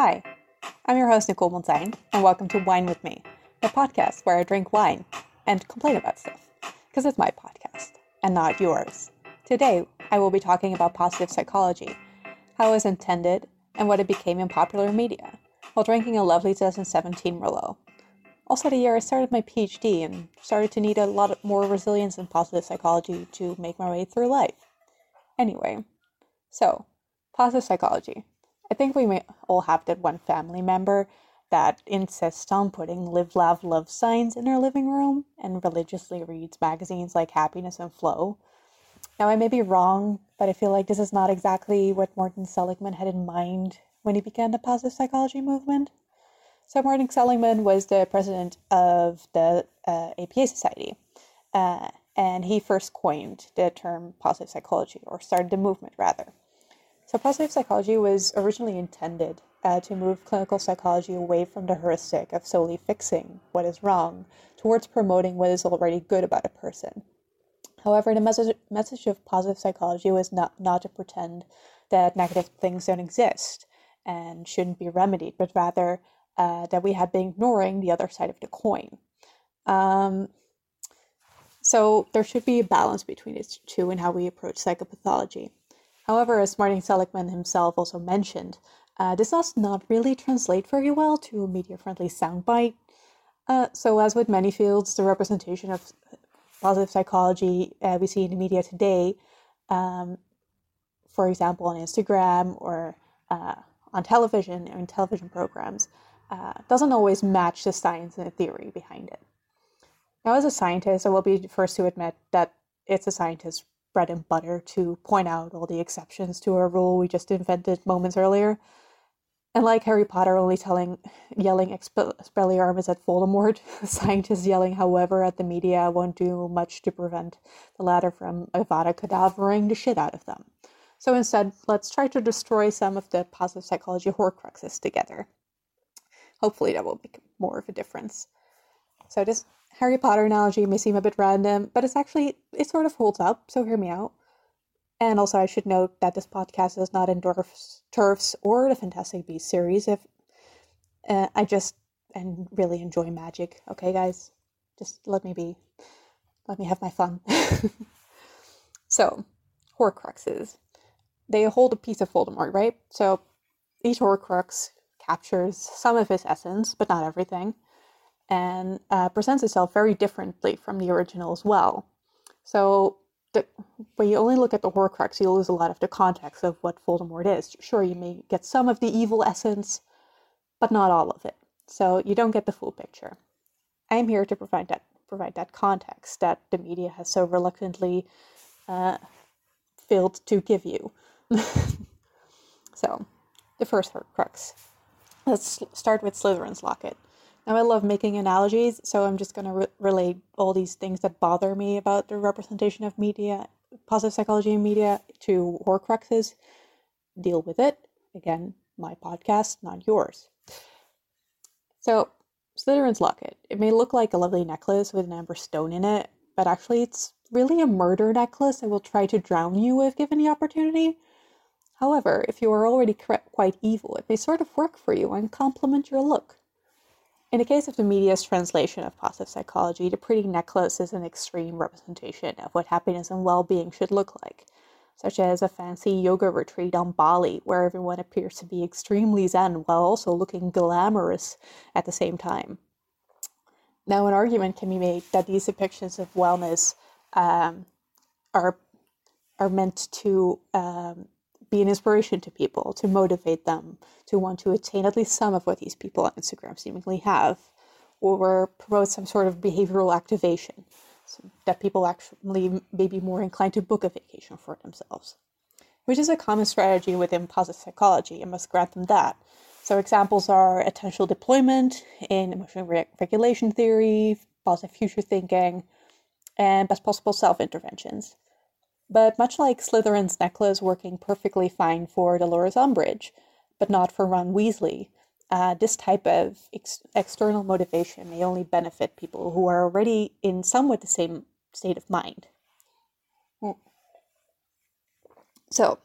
Hi, I'm your host, Nicole Montijn, and welcome to Wine with Me, a podcast where I drink wine and complain about stuff, because it's my podcast and not yours. Today, I will be talking about positive psychology, how it was intended, and what it became in popular media, while drinking a lovely 2017 Merlot. Also, the year I started my PhD and started to need a lot more resilience in positive psychology to make my way through life. Anyway, so, positive psychology. I think we may all have that one family member that insists on putting live, laugh, love signs in their living room and religiously reads magazines like Happiness and Flow. Now, I may be wrong, but I feel like this is not exactly what Martin Seligman had in mind when he began the positive psychology movement. So, Martin Seligman was the president of the uh, APA Society, uh, and he first coined the term positive psychology, or started the movement rather. So, positive psychology was originally intended uh, to move clinical psychology away from the heuristic of solely fixing what is wrong towards promoting what is already good about a person. However, the message, message of positive psychology was not, not to pretend that negative things don't exist and shouldn't be remedied, but rather uh, that we had been ignoring the other side of the coin. Um, so there should be a balance between the two in how we approach psychopathology. However, as Martin Seligman himself also mentioned, uh, this does not really translate very well to a media-friendly soundbite. Uh, so, as with many fields, the representation of positive psychology uh, we see in the media today, um, for example, on Instagram or uh, on television or in television programs, uh, doesn't always match the science and the theory behind it. Now, as a scientist, I will be the first to admit that it's a scientist's bread and butter to point out all the exceptions to a rule we just invented moments earlier. And like Harry Potter only telling, yelling Expelliarmus at Voldemort, scientists yelling, however, at the media won't do much to prevent the latter from Avada Kedavraing the shit out of them. So instead, let's try to destroy some of the positive psychology horcruxes together. Hopefully, that will make more of a difference. So this Harry Potter analogy may seem a bit random, but it's actually, it sort of holds up, so hear me out. And also, I should note that this podcast does not endorse TERFs or the Fantastic Beasts series. If uh, I just and really enjoy magic, okay, guys, just let me be, let me have my fun. so, Horcruxes, they hold a piece of Voldemort, right? So, each Horcrux captures some of his essence, but not everything and uh, presents itself very differently from the original as well. So the, when you only look at the Horcrux, you lose a lot of the context of what Voldemort is. Sure, you may get some of the evil essence, but not all of it. So you don't get the full picture. I'm here to provide that provide that context that the media has so reluctantly uh, failed to give you. so, the first Horcrux. Let's start with Slytherin's locket. Now, I love making analogies, so I'm just going to re- relate all these things that bother me about the representation of media, positive psychology in media, to Horcruxes. Deal with it. Again, my podcast, not yours. So, Slytherin's locket. It may look like a lovely necklace with an amber stone in it, but actually, it's really a murder necklace that will try to drown you if given the opportunity. However, if you are already quite evil, it may sort of work for you and complement your look. In the case of the media's translation of positive psychology, the pretty necklace is an extreme representation of what happiness and well being should look like, such as a fancy yoga retreat on Bali where everyone appears to be extremely zen while also looking glamorous at the same time. Now, an argument can be made that these depictions of wellness um, are are meant to um, be an inspiration to people, to motivate them to want to attain at least some of what these people on Instagram seemingly have, or promote some sort of behavioral activation so that people actually may be more inclined to book a vacation for themselves, which is a common strategy within positive psychology. I must grant them that. So, examples are attentional deployment in emotional re- regulation theory, positive future thinking, and best possible self interventions. But much like Slytherin's necklace working perfectly fine for Dolores Umbridge, but not for Ron Weasley, uh, this type of ex- external motivation may only benefit people who are already in somewhat the same state of mind. Hmm. So,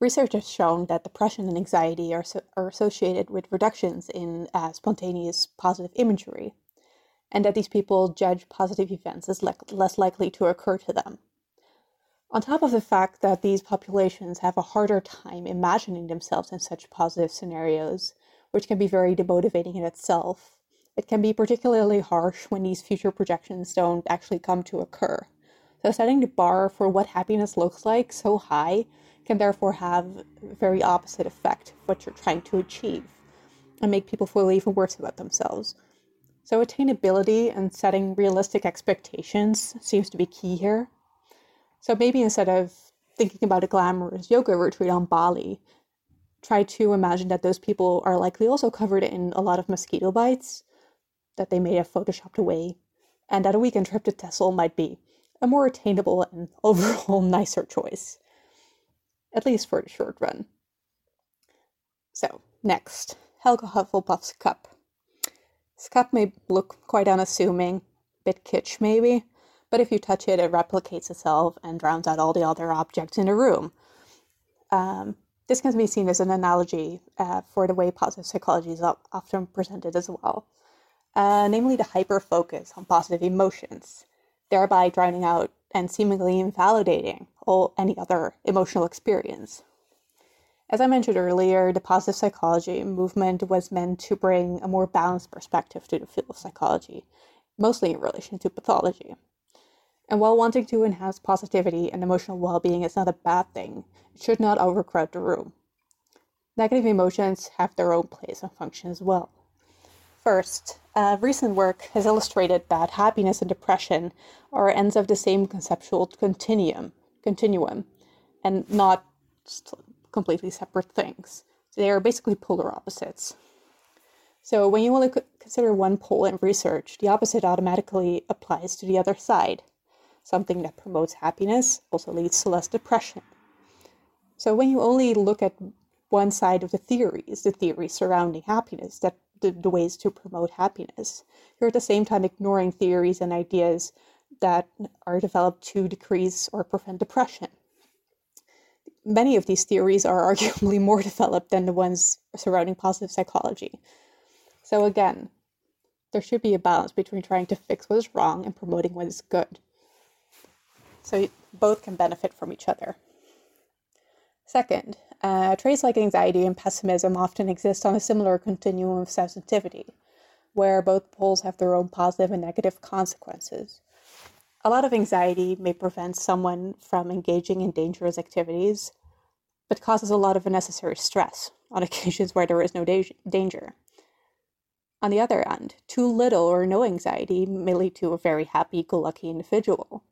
Research has shown that depression and anxiety are, so, are associated with reductions in uh, spontaneous positive imagery, and that these people judge positive events as le- less likely to occur to them. On top of the fact that these populations have a harder time imagining themselves in such positive scenarios, which can be very demotivating in itself, it can be particularly harsh when these future projections don't actually come to occur. So, setting the bar for what happiness looks like so high can therefore have very opposite effect of what you're trying to achieve and make people feel even worse about themselves. So, attainability and setting realistic expectations seems to be key here. So, maybe instead of thinking about a glamorous yoga retreat on Bali, try to imagine that those people are likely also covered in a lot of mosquito bites that they may have photoshopped away, and that a weekend trip to Texel might be a more attainable and overall nicer choice at least for the short run. So, next, Helga Hufflepuff's cup. This cup may look quite unassuming, bit kitsch maybe, but if you touch it, it replicates itself and drowns out all the other objects in the room. Um, this can be seen as an analogy uh, for the way positive psychology is often presented as well, uh, namely the hyper focus on positive emotions, thereby drowning out and seemingly invalidating all any other emotional experience. As I mentioned earlier, the positive psychology movement was meant to bring a more balanced perspective to the field of psychology, mostly in relation to pathology. And while wanting to enhance positivity and emotional well being is not a bad thing, it should not overcrowd the room. Negative emotions have their own place and function as well. First, uh, recent work has illustrated that happiness and depression are ends of the same conceptual continuum, continuum and not completely separate things. They are basically polar opposites. So when you only consider one pole in research, the opposite automatically applies to the other side. Something that promotes happiness also leads to less depression. So when you only look at one side of the theories, the theories surrounding happiness, that the, the ways to promote happiness, you're at the same time ignoring theories and ideas that are developed to decrease or prevent depression. Many of these theories are arguably more developed than the ones surrounding positive psychology. So, again, there should be a balance between trying to fix what is wrong and promoting what is good. So, both can benefit from each other. Second, uh, traits like anxiety and pessimism often exist on a similar continuum of sensitivity, where both poles have their own positive and negative consequences. A lot of anxiety may prevent someone from engaging in dangerous activities, but causes a lot of unnecessary stress on occasions where there is no da- danger. On the other hand, too little or no anxiety may lead to a very happy go lucky individual,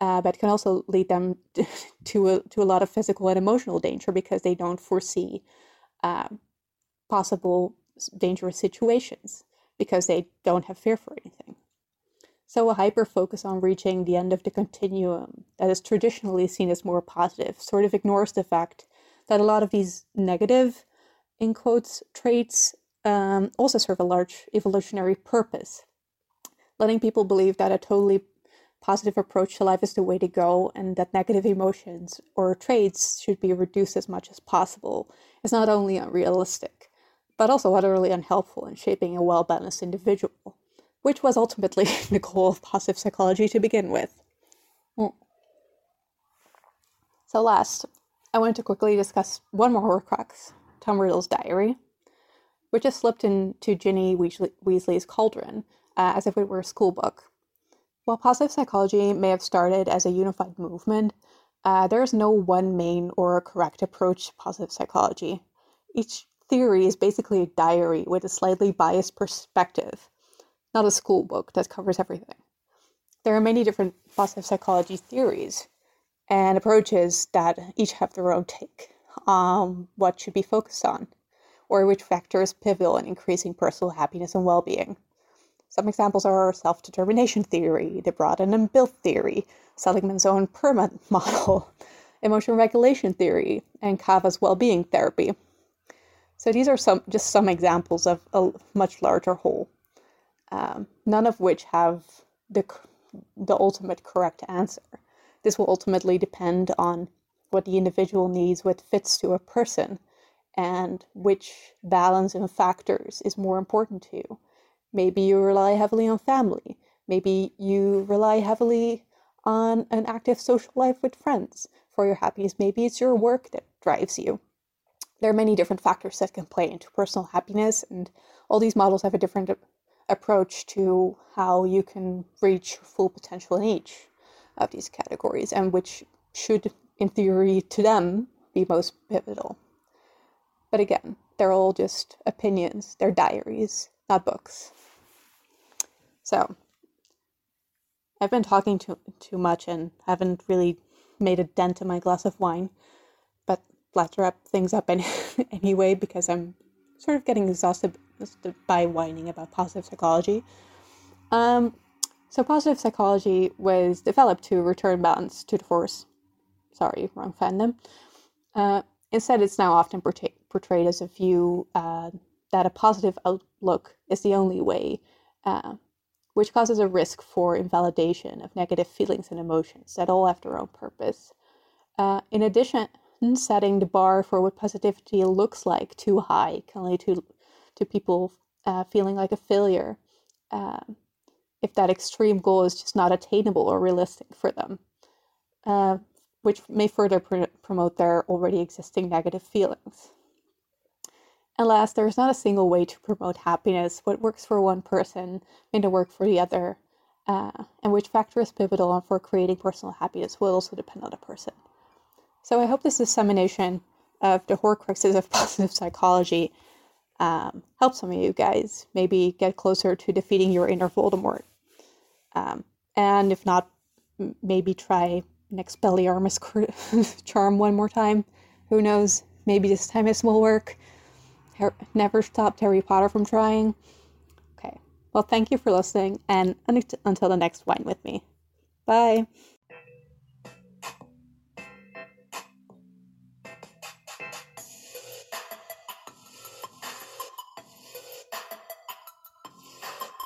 uh, but can also lead them to a, to a lot of physical and emotional danger because they don't foresee uh, possible dangerous situations because they don't have fear for anything. So, a hyper focus on reaching the end of the continuum that is traditionally seen as more positive sort of ignores the fact that a lot of these negative, in quotes, traits um, also serve a large evolutionary purpose. Letting people believe that a totally positive approach to life is the way to go and that negative emotions or traits should be reduced as much as possible is not only unrealistic, but also utterly unhelpful in shaping a well balanced individual which was ultimately the goal of positive psychology to begin with. Mm. So, last, I wanted to quickly discuss one more Horcrux, Tom Riddle's diary, which is slipped into Ginny Weasley's cauldron uh, as if it were a school book. While positive psychology may have started as a unified movement, uh, there is no one main or correct approach to positive psychology. Each theory is basically a diary with a slightly biased perspective not a school book that covers everything. There are many different positive psychology theories and approaches that each have their own take on what should be focused on, or which factor is pivotal in increasing personal happiness and well being. Some examples are self determination theory, the broaden and build theory, Seligman's own PERMA model, emotion regulation theory, and Fava's well being therapy. So these are some just some examples of a much larger whole um, none of which have the, the ultimate correct answer. This will ultimately depend on what the individual needs, what fits to a person, and which balance and factors is more important to you. Maybe you rely heavily on family. Maybe you rely heavily on an active social life with friends for your happiness. Maybe it's your work that drives you. There are many different factors that can play into personal happiness, and all these models have a different approach to how you can reach full potential in each of these categories, and which should, in theory, to them, be most pivotal. But again, they're all just opinions, they're diaries, not books. So, I've been talking too, too much and haven't really made a dent in my glass of wine, but let's wrap things up any, anyway because I'm sort of getting exhausted by whining about positive psychology. Um, so, positive psychology was developed to return balance to the force. Sorry, wrong fandom. Uh, instead, it's now often portray- portrayed as a view uh, that a positive outlook is the only way, uh, which causes a risk for invalidation of negative feelings and emotions that all have their own purpose. Uh, in addition, setting the bar for what positivity looks like too high can lead to to people uh, feeling like a failure uh, if that extreme goal is just not attainable or realistic for them, uh, which may further pr- promote their already existing negative feelings. And last, there is not a single way to promote happiness. What works for one person may not work for the other, uh, and which factor is pivotal for creating personal happiness will also depend on the person. So I hope this dissemination of the horcruxes of positive psychology um, help some of you guys maybe get closer to defeating your inner Voldemort. Um, and if not, maybe try Expelliarmus charm one more time. Who knows? Maybe this time this will work. Her- never stopped Harry Potter from trying. Okay. Well, thank you for listening, and until the next wine with me. Bye.